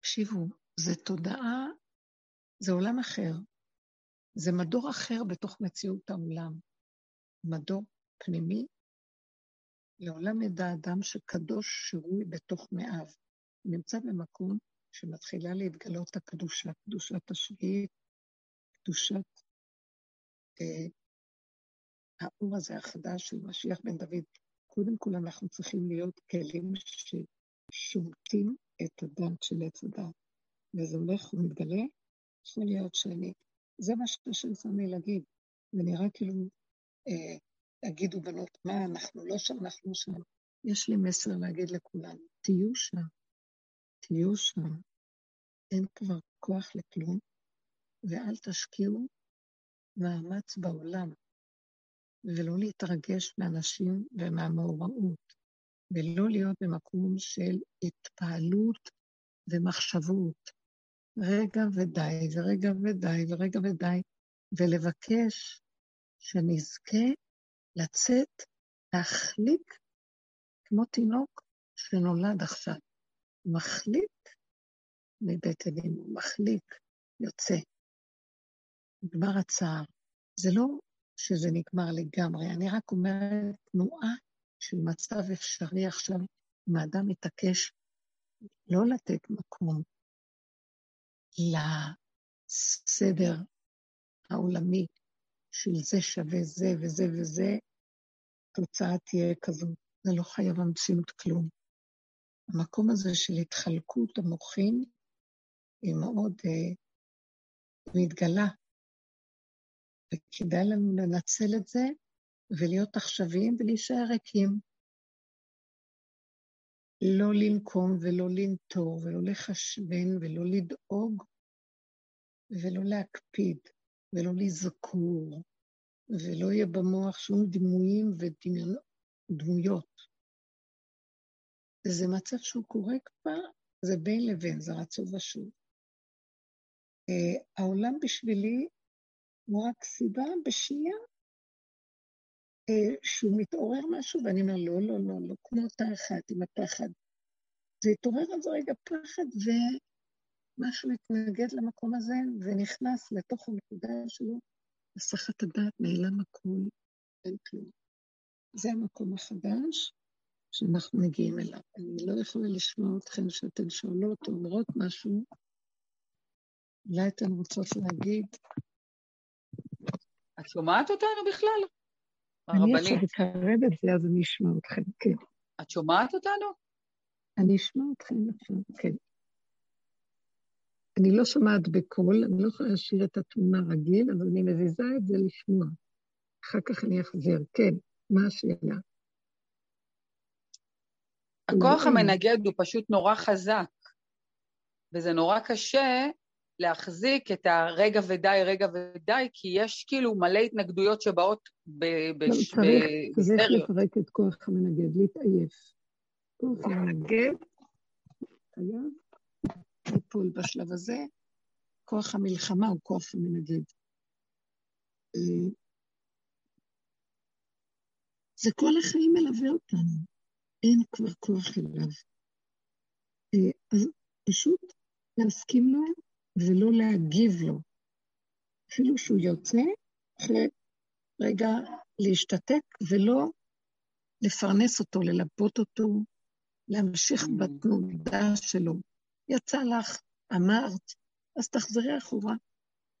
תקשיבו, זה תודעה, זה עולם אחר. זה מדור אחר בתוך מציאות העולם. מדור פנימי. לעולם ידע אדם שקדוש שרוי בתוך מאיו. נמצא במקום שמתחילה להתגלות הקדושה, קדושת השביעית, קדושת אה, האור הזה החדש של משיח בן דוד. קודם כל אנחנו צריכים להיות כלים ששומטים את הדת של עץ הדת. וזה הולך ומתגלה, יכול להיות שאני... זה מה שהשם שם לי להגיד. ונראה כאילו, אה, תגידו בנות, מה, אנחנו לא שם, אנחנו שם. יש לי מסר להגיד לכולם, תהיו שם, תהיו שם. אין כבר כוח לכלום, ואל תשקיעו מאמץ בעולם, ולא להתרגש מאנשים ומהמאורעות, ולא להיות במקום של התפעלות ומחשבות. רגע ודי, ורגע ודי, ורגע ודי, ולבקש שנזכה לצאת, להחליק כמו תינוק שנולד עכשיו. מחליק מבית אלינו, מחליק, יוצא. נגמר הצער. זה לא שזה נגמר לגמרי, אני רק אומרת תנועה של מצב אפשרי עכשיו, אם האדם מתעקש לא לתת מקום לסדר העולמי של זה שווה זה וזה וזה, התוצאה תהיה כזו. זה לא חייב המציאות כלום. המקום הזה של התחלקות המוחים היא מאוד uh, מתגלה, וכדאי לנו לנצל את זה ולהיות עכשוויים ולהישאר ריקים. לא לנקום ולא לנטור ולא לחשבן ולא לדאוג ולא להקפיד ולא לזכור ולא יהיה במוח שום דימויים ודמויות. זה מצב שהוא קורה כבר, זה בין לבין, זה רצו ושוב. Uh, העולם בשבילי הוא רק סיבה בשנייה שהוא מתעורר משהו, ואני אומר, לא, לא, לא, לא, כמו אותה אחת עם הפחד. זה התעורר אז רגע פחד, ומשהו התנגד למקום הזה, ונכנס לתוך הנקודה שלו, הסחת הדעת, נעלם הכול, אין כלום. זה המקום החדש שאנחנו מגיעים אליו. אני לא יכולה לשמוע אתכם שאתן שואלות או אומרות משהו, אולי אתן רוצות להגיד. את שומעת אותנו בכלל? אני עכשיו אקרב את זה, אז אני אשמע אתכם, כן. את שומעת אותנו? אני אשמע אתכם עכשיו, כן. אני לא שומעת בקול, אני לא יכולה להשאיר את התמונה רגיל, אבל אני מזיזה את זה לשמוע. אחר כך אני אחזיר. כן, מה השאלה? הכוח המנגד הוא פשוט נורא חזק, וזה נורא קשה להחזיק את הרגע ודי, רגע ודי, כי יש כאילו מלא התנגדויות שבאות בסטריות. צריך לפרק את כוח המנגד, להתעייף. כוח המנגד חייב ליפול בשלב הזה. כוח המלחמה הוא כוח המנגד. אה, זה כל החיים מלווה אותנו. אין כבר כוח אליו. אה, אז פשוט להסכים לו ולא להגיב לו. אפילו שהוא יוצא, אחרי רגע להשתתק ולא לפרנס אותו, ללבות אותו, להמשיך mm. בתנודה שלו. יצא לך, אמרת, אז תחזרי אחורה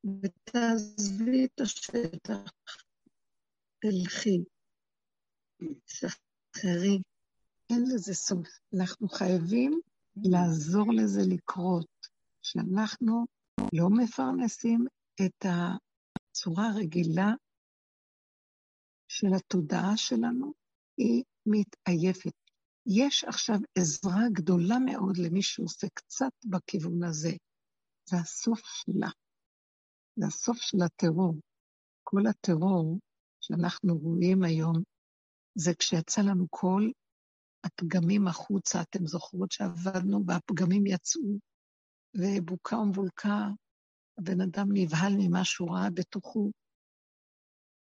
ותעזבי את השטח. תלכי, שחררי, אין לזה סוף. אנחנו חייבים לעזור לזה לקרות, שאנחנו לא מפרנסים את הצורה הרגילה של התודעה שלנו, היא מתעייפת. יש עכשיו עזרה גדולה מאוד למי שעושה קצת בכיוון הזה. זה הסוף שלה. זה הסוף של הטרור. כל הטרור שאנחנו רואים היום, זה כשיצא לנו כל הפגמים החוצה, אתם זוכרות שעבדנו והפגמים יצאו, ובוקה ומבולקה, הבן אדם נבהל ממה שהוא ראה בתוכו.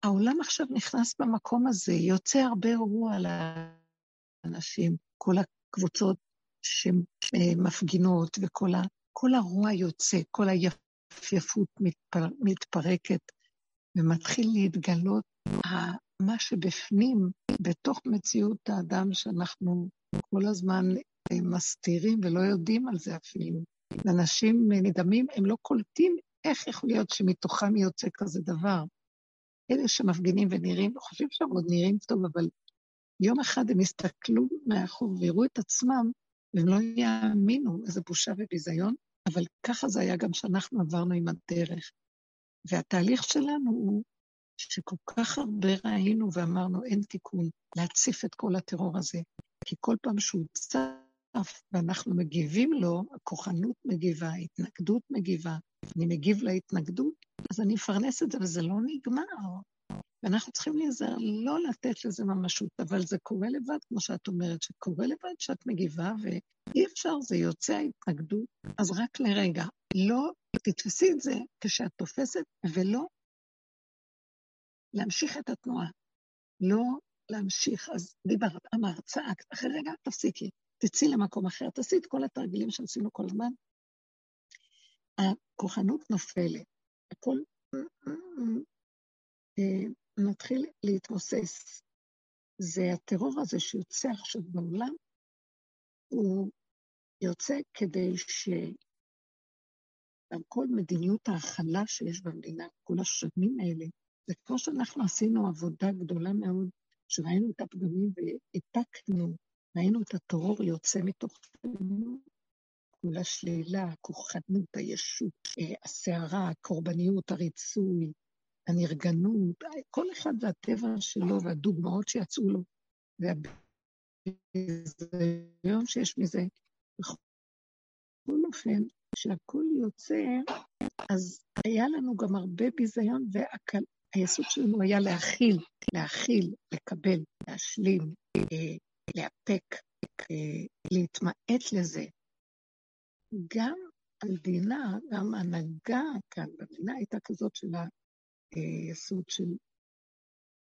העולם עכשיו נכנס במקום הזה, יוצא הרבה רוע לאנשים, כל הקבוצות שמפגינות וכל ה, כל הרוע יוצא, כל היפייפות מתפר, מתפרקת, ומתחיל להתגלות מה שבפנים, בתוך מציאות האדם שאנחנו כל הזמן אה, מסתירים ולא יודעים על זה אפילו. אנשים נדהמים, הם לא קולטים איך יכול להיות שמתוכם יוצא כזה דבר. אלה שמפגינים ונראים, חושבים שהם עוד נראים טוב, אבל יום אחד הם יסתכלו מאחור ויראו את עצמם, והם לא יאמינו, איזה בושה וביזיון, אבל ככה זה היה גם שאנחנו עברנו עם הדרך. והתהליך שלנו הוא שכל כך הרבה ראינו ואמרנו, אין תיקון, להציף את כל הטרור הזה. כי כל פעם שהוא צף ואנחנו מגיבים לו, הכוחנות מגיבה, התנגדות מגיבה, אני מגיב להתנגדות, אז אני אפרנס את זה, וזה לא נגמר. ואנחנו צריכים להיזהר לא לתת לזה ממשות, אבל זה קורה לבד, כמו שאת אומרת, שקורה לבד, שאת מגיבה, ואי אפשר, זה יוצא ההתנגדות, אז רק לרגע. לא תתפסי את זה כשאת תופסת, ולא להמשיך את התנועה. לא להמשיך. אז דיברת, אמרת, צעקת, אחרי רגע תפסיקי, תצאי למקום אחר, תעשי את כל התרגילים שעשינו כל הזמן. הכוחנות נופלת, הכל אה, מתחיל להתמוסס. זה הטרור הזה שיוצא עכשיו בעולם, הוא יוצא כדי ש... גם כל מדיניות ההכלה שיש במדינה, כל השנים האלה, זה כמו שאנחנו עשינו עבודה גדולה מאוד, שראינו את הפגמים והעתקנו, ראינו את הטרור יוצא מתוכנו, כל השלילה, הכוחנות, הישות, אה, הסערה, הקורבניות, הריצוי, הנרגנות, כל אחד והטבע שלו והדוגמאות שיצאו לו, והביזיון שיש מזה. בכל אופן, כשהכול יוצא, אז היה לנו גם הרבה ביזיון, והיסוד שלנו היה להכיל, להכיל, לקבל, להשלים, אה, לאפק, אה, להתמעט לזה. גם המדינה, גם ההנהגה כאן במדינה הייתה כזאת של היסוד של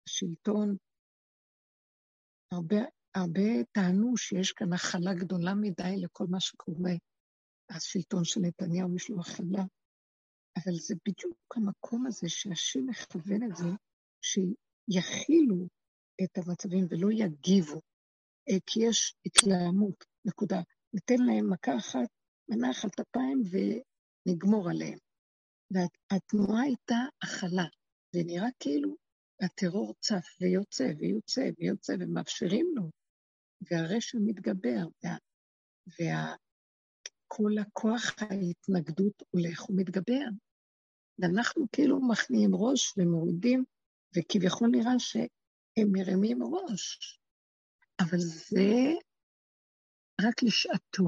שלטון. הרבה, הרבה טענו שיש כאן הכלה גדולה מדי לכל מה שקורה. השלטון של נתניהו יש לו הכלה, אבל זה בדיוק המקום הזה שהשם מכוון את זה, שיכילו את המצבים ולא יגיבו, אה, כי יש התלהמות, נקודה. ניתן להם מכה אחת, מנח על טפיים ונגמור עליהם. והתנועה הייתה הכלה, זה נראה כאילו הטרור צף ויוצא ויוצא ויוצא ומאפשרים לו, והרשע מתגבר, וה, וה, הכוח ההתנגדות הולך ומתגבר. ואנחנו כאילו מכניעים ראש ומורידים, וכביכול נראה שהם מרימים ראש. אבל זה רק לשעתו.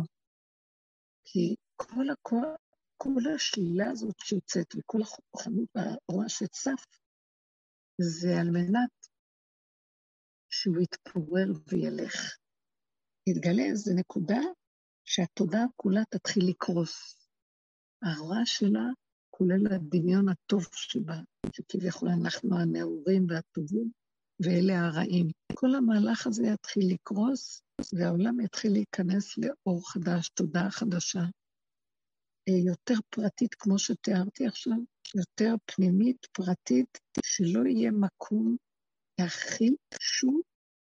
כי כל הכוח, כל השלילה הזאת שיוצאת וכל החנות והרוע שצף, זה על מנת שהוא יתפורר וילך. יתגלה איזו נקודה שהתודעה כולה תתחיל לקרוס. הרע שלה, כולל הדמיון הטוב שבה, שכביכול אנחנו הנאורים והטובים, ואלה הרעים. כל המהלך הזה יתחיל לקרוס, והעולם יתחיל להיכנס לאור חדש, תודעה חדשה, אה, יותר פרטית, כמו שתיארתי עכשיו, יותר פנימית, פרטית, שלא יהיה מקום להכיל שום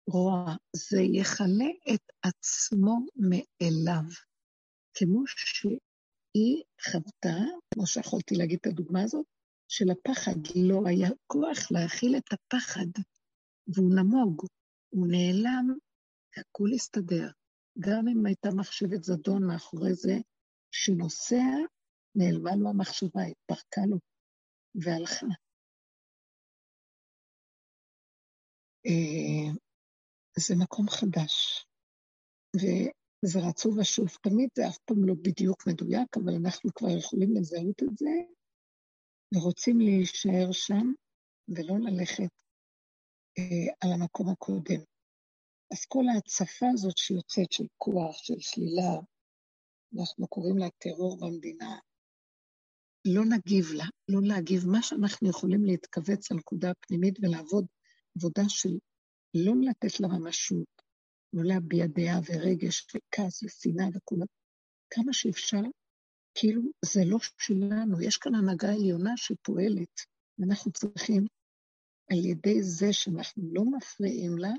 רוע. זה יכלה את עצמו מאליו. כמו שהיא חוותה, כמו שיכולתי להגיד את הדוגמה הזאת, שלפחד לא היה כוח להכיל את הפחד, והוא נמוג, הוא נעלם, והכול הסתדר. גם אם הייתה מחשבת זדון מאחורי זה, שנוסע, נעלמה לו המחשבה, התפרקה לו, והלכה. אה, זה מקום חדש, וזה רצו ושוב. תמיד זה אף פעם לא בדיוק מדויק, אבל אנחנו כבר יכולים לזהות את זה, ורוצים להישאר שם, ולא ללכת על המקום הקודם. אז כל ההצפה הזאת שיוצאת של כוח, של שלילה, אנחנו קוראים לה טרור במדינה, לא נגיב לה, לא להגיב. מה שאנחנו יכולים להתכווץ על נקודה הפנימית ולעבוד עבודה של לא לתת לה ממשות, לא להביע דעה ורגש וכעס ושנאה וכולם, כמה שאפשר, כאילו זה לא שלנו, יש כאן הנהגה עליונה שפועלת, ואנחנו צריכים, על ידי זה שאנחנו לא מפריעים לה,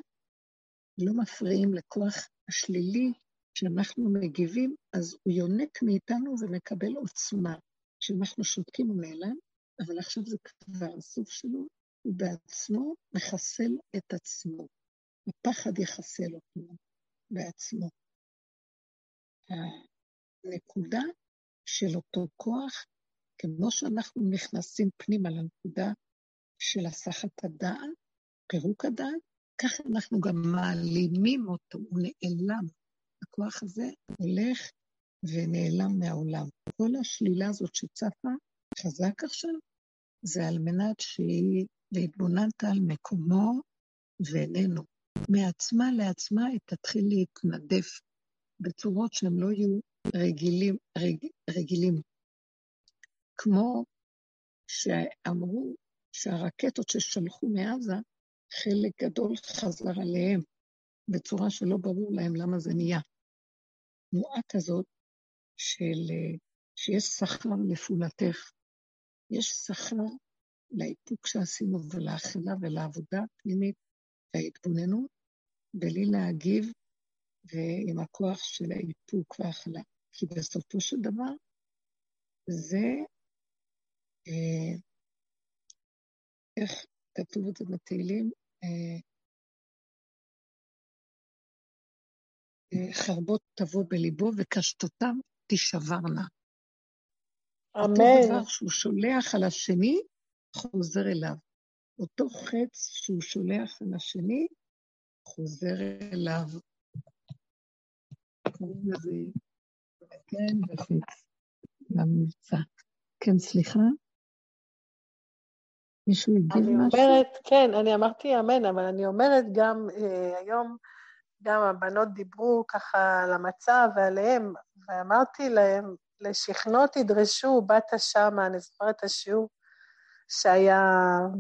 לא מפריעים לכוח השלילי כשאנחנו מגיבים, אז הוא יונק מאיתנו ומקבל עוצמה. כשאנחנו שותקים הוא נעלם, אבל עכשיו זה כבר הסוף שלו, הוא בעצמו מחסל את עצמו. הפחד יחסל אותו בעצמו. הנקודה של אותו כוח, כמו שאנחנו נכנסים פנימה לנקודה של הסחת הדעת, פירוק הדעת, ככה אנחנו גם מעלימים אותו, הוא נעלם. הכוח הזה הולך ונעלם מהעולם. כל השלילה הזאת שצפה חזק עכשיו, זה על מנת שהיא להתבוננת על מקומו ואיננו. מעצמה לעצמה היא תתחיל להתנדף בצורות שהם לא יהיו רגילים, רג, רגילים. כמו שאמרו שהרקטות ששלחו מעזה, חלק גדול חזר עליהם, בצורה שלא ברור להם למה זה נהיה. תנועה כזאת של, שיש שכר לפעולתך, יש שכר לאיפוק שעשינו ולאכילה ולעבודה הפנימית וההתבוננות, בלי להגיב ועם הכוח של האיפוק והאכלה. כי בסופו של דבר זה, אה, איך כתוב את זה בתהילים? אה, אה, חרבות תבוא בליבו וקשתותיו תישברנה. אמן. אותו דבר שהוא שולח על השני, חוזר אליו. אותו חץ שהוא שולח על השני, חוזר אליו. קוראים לזה כן וחץ, למבצע. כן, סליחה? מישהו הגיב משהו? אני אומרת, כן, אני אמרתי אמן, אבל אני אומרת גם אה, היום, גם הבנות דיברו ככה על המצב ועליהם, ואמרתי להם, לשכנות תדרשו, באת שמה, אני זוכרת את השיעור שהיה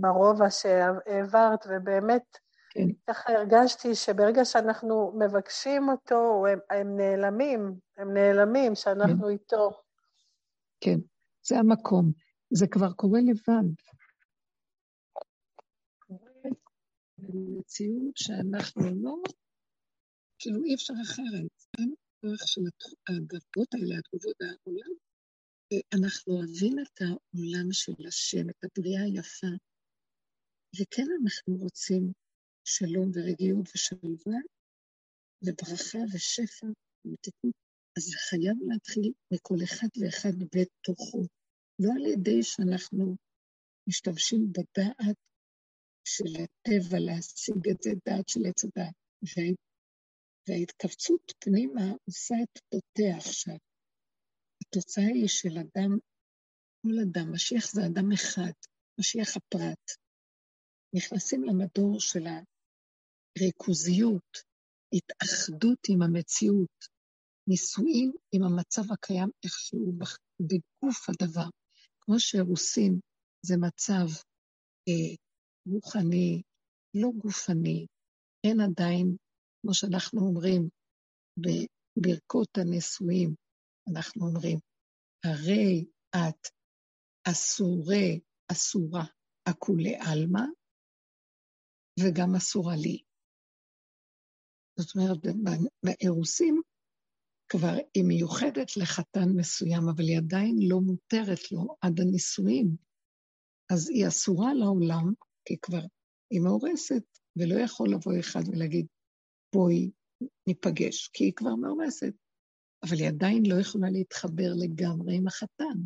ברובע שהעברת, ובאמת, כן. ככה הרגשתי שברגע שאנחנו מבקשים אותו, הם, הם נעלמים, הם נעלמים, שאנחנו כן. איתו. כן, זה המקום. זה כבר קורה לבד. במציאות שאנחנו לא, כאילו אי אפשר אחרת. אין דרך של הדרגות האלה, התגובות העולם, אנחנו אוהבים את העולם של השם, את הבריאה היפה, וכן אנחנו רוצים שלום ורגיעות ושלווה, וברכה ושפע ומתיקות. אז זה חייב להתחיל מכל אחד ואחד בתוכו, לא על ידי שאנחנו משתמשים בדעת של הטבע להשיג את זה, דעת של עץ הדעת. וההתכווצות פנימה עושה את אותותיה עכשיו. התוצאה היא של אדם, כל אדם, משיח זה אדם אחד, משיח הפרט. נכנסים למדור של הריכוזיות, התאחדות עם המציאות, נישואים עם המצב הקיים איכשהו בגוף הדבר. כמו שאירוסין זה מצב אה, רוחני, לא גופני, אין עדיין, כמו שאנחנו אומרים בברכות הנישואים, אנחנו אומרים, הרי את אסורי, אסורה, אכולי עלמא, וגם אסורה לי. זאת אומרת, באירוסים כבר היא מיוחדת לחתן מסוים, אבל היא עדיין לא מותרת לו עד הנישואים. אז היא אסורה לעולם, כי כבר היא מאורסת, ולא יכול לבוא אחד ולהגיד, בואי ניפגש, כי היא כבר מאורסת. אבל היא עדיין לא יכולה להתחבר לגמרי עם החתן.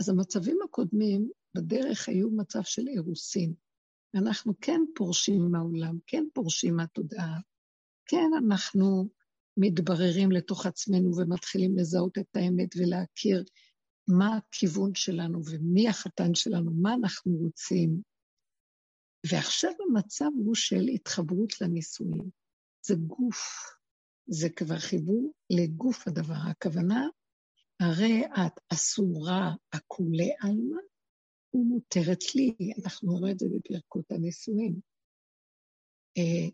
אז המצבים הקודמים בדרך היו מצב של אירוסין. אנחנו כן פורשים מהעולם, כן פורשים מהתודעה, כן אנחנו מתבררים לתוך עצמנו ומתחילים לזהות את האמת ולהכיר מה הכיוון שלנו ומי החתן שלנו, מה אנחנו רוצים. ועכשיו המצב הוא של התחברות לנישואים. זה גוף, זה כבר חיבור לגוף הדבר. הכוונה, הרי את אסורה הכולי עלמא ומותרת לי. אנחנו רואים את זה בברכות הנישואים. אה,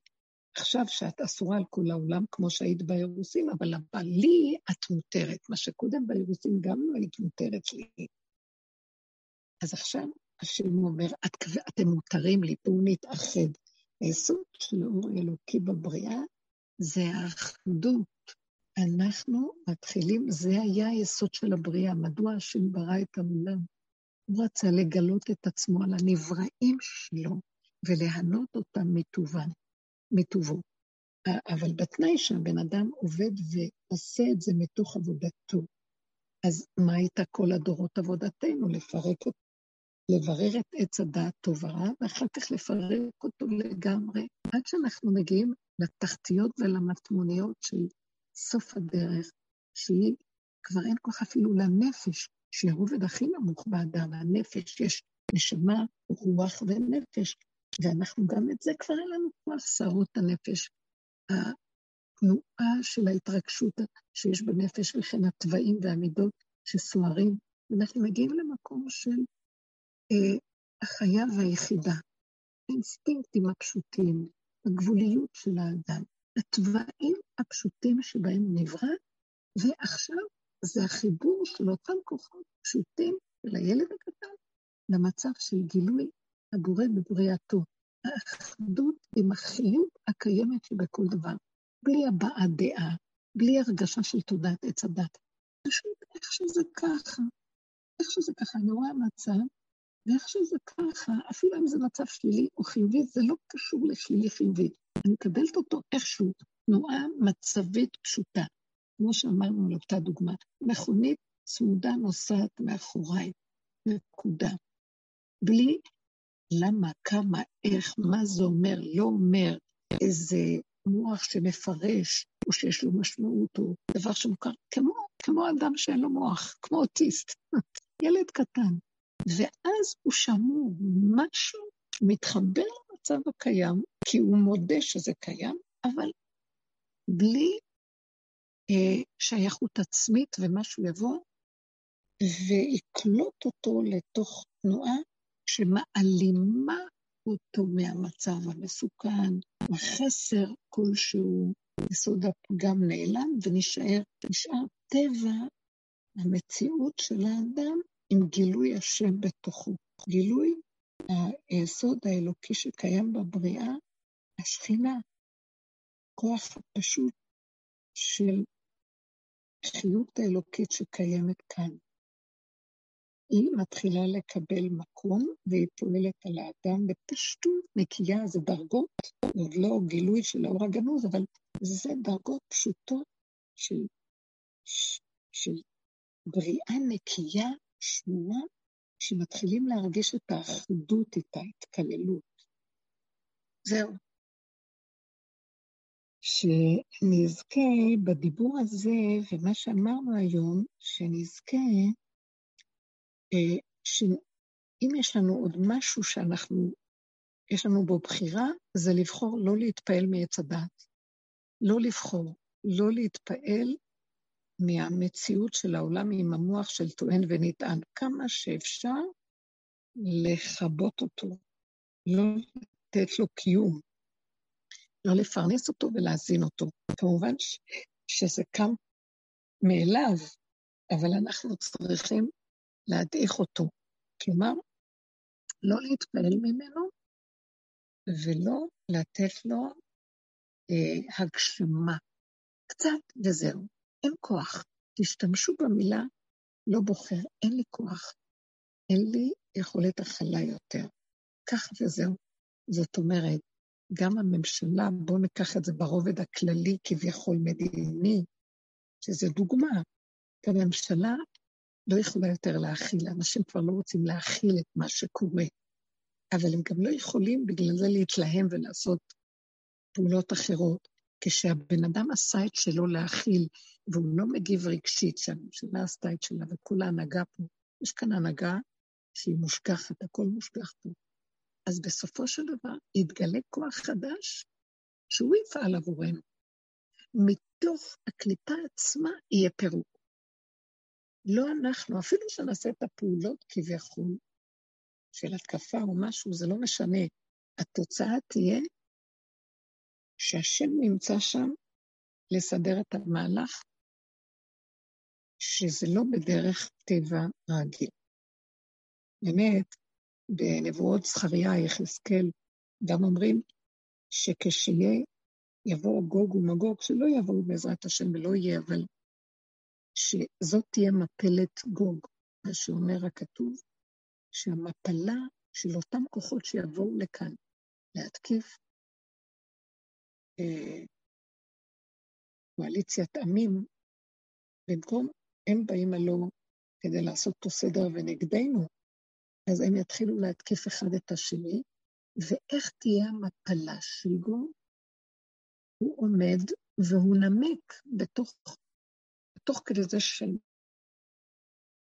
עכשיו שאת אסורה על כל העולם, כמו שהיית באירוסים, אבל לי את מותרת. מה שקודם באירוסים גם לא היית מותרת לי. אז עכשיו השם אומר, את, אתם מותרים לי, בואו נתאחד. היסוד של האור האלוקי בבריאה זה האחדות. אנחנו מתחילים, זה היה היסוד של הבריאה. מדוע השם ברא את העולם? הוא רצה לגלות את עצמו על הנבראים שלו וליהנות אותם מטובם. מטובו. אבל בתנאי שהבן אדם עובד ועושה את זה מתוך עבודתו. אז מה הייתה כל הדורות עבודתנו? לפרק אותו, לברר את עץ הדעת טוב ורע, ואחר כך לפרק אותו לגמרי, עד שאנחנו מגיעים לתחתיות ולמטמוניות של סוף הדרך, שהיא כבר אין כוח אפילו לנפש, שהיא הרובד הכי נמוך באדם, הנפש, יש נשמה, רוח ונפש, ואנחנו גם את זה כבר אין לנו כוח, שערות הנפש. התנועה של ההתרגשות שיש בנפש וכן התוואים והמידות שסוערים, אנחנו מגיעים למקום של החיה והיחידה, האינסטינקטים הפשוטים, הגבוליות של האדם, התוואים הפשוטים שבהם נברא, ועכשיו זה החיבור של אותם כוחות פשוטים של הילד הקטן למצב של גילוי הבורא בבריאתו. האחדות עם החיות הקיימת שבכל דבר, בלי הבעת דעה, בלי הרגשה של תודעת עץ הדת. פשוט איך שזה ככה, איך שזה ככה, אני רואה מצב, ואיך שזה ככה, אפילו אם זה מצב שלילי או חיובי, זה לא קשור לשלילי חיובי. אני מקבלת אותו איכשהו, תנועה מצבית פשוטה. כמו שאמרנו על אותה דוגמה, מכונית צמודה נוסעת מאחוריי, נקודה. בלי למה, כמה, איך, מה זה אומר, לא אומר איזה מוח שמפרש, או שיש לו משמעות, או דבר שמוכר, כמו, כמו אדם שאין לו מוח, כמו אוטיסט, ילד קטן. ואז הוא שמור, משהו מתחבר למצב הקיים, כי הוא מודה שזה קיים, אבל בלי אה, שייכות עצמית ומשהו יבוא ויקלוט אותו לתוך תנועה שמעלימה אותו מהמצב המסוכן, החסר כלשהו, יסוד הפגם נעלם ונשאר, נשאר טבע המציאות של האדם עם גילוי השם בתוכו. גילוי היסוד האלוקי שקיים בבריאה, השכינה, כוח פשוט של החיות האלוקית שקיימת כאן. היא מתחילה לקבל מקום והיא פועלת על האדם בפשטות נקייה, זה דרגות, עוד לא גילוי של האור הגנוז, אבל זה דרגות פשוטות של, של בריאה נקייה, שמורה, שמתחילים להרגיש את האחדות איתה, התקללות. זהו. שנזכה בדיבור הזה, ומה שאמרנו היום, שנזכה, אה, שאם יש לנו עוד משהו שאנחנו, יש לנו בו בחירה, זה לבחור לא להתפעל מעץ הדת. לא לבחור, לא להתפעל מהמציאות של העולם עם המוח של טוען ונטען, כמה שאפשר לכבות אותו, לא לתת לו קיום. לא לפרנס אותו ולהזין אותו. כמובן ש, שזה קם מאליו, אבל אנחנו צריכים להדעיך אותו. כלומר, לא להתפעל ממנו ולא לתת לו אה, הגשמה. קצת וזהו. אין כוח. תשתמשו במילה לא בוחר, אין לי כוח. אין לי יכולת הכלה יותר. כך וזהו. זאת אומרת, גם הממשלה, בואו ניקח את זה ברובד הכללי, כביכול מדיני, שזה דוגמה, גם הממשלה לא יכולה יותר להכיל, אנשים כבר לא רוצים להכיל את מה שקורה, אבל הם גם לא יכולים בגלל זה להתלהם ולעשות פעולות אחרות. כשהבן אדם עשה את שלו להכיל, והוא לא מגיב רגשית, שהממשלה עשתה את שלה וכל ההנהגה פה, יש כאן הנהגה שהיא מושגחת, הכל מושגח פה. אז בסופו של דבר יתגלה כוח חדש שהוא יפעל עבורנו. מתוך הקליפה עצמה יהיה פירוק. לא אנחנו, אפילו שנעשה את הפעולות כביכול של התקפה או משהו, זה לא משנה. התוצאה תהיה שהשם נמצא שם לסדר את המהלך, שזה לא בדרך טבע רגיל. באמת, בנבואות זכריה, יחזקאל, גם אומרים שכשיהיה, יבוא גוג ומגוג, שלא יבואו בעזרת השם ולא יהיה, אבל שזאת תהיה מפלת גוג, מה שאומר הכתוב, שהמפלה של אותם כוחות שיבואו לכאן להתקיף קואליציית עמים, במקום הם באים הלא כדי לעשות פה סדר ונגדנו, אז הם יתחילו להתקיף אחד את השני, ואיך תהיה המפלה שלו? הוא עומד והוא נמק בתוך, בתוך כדי זה של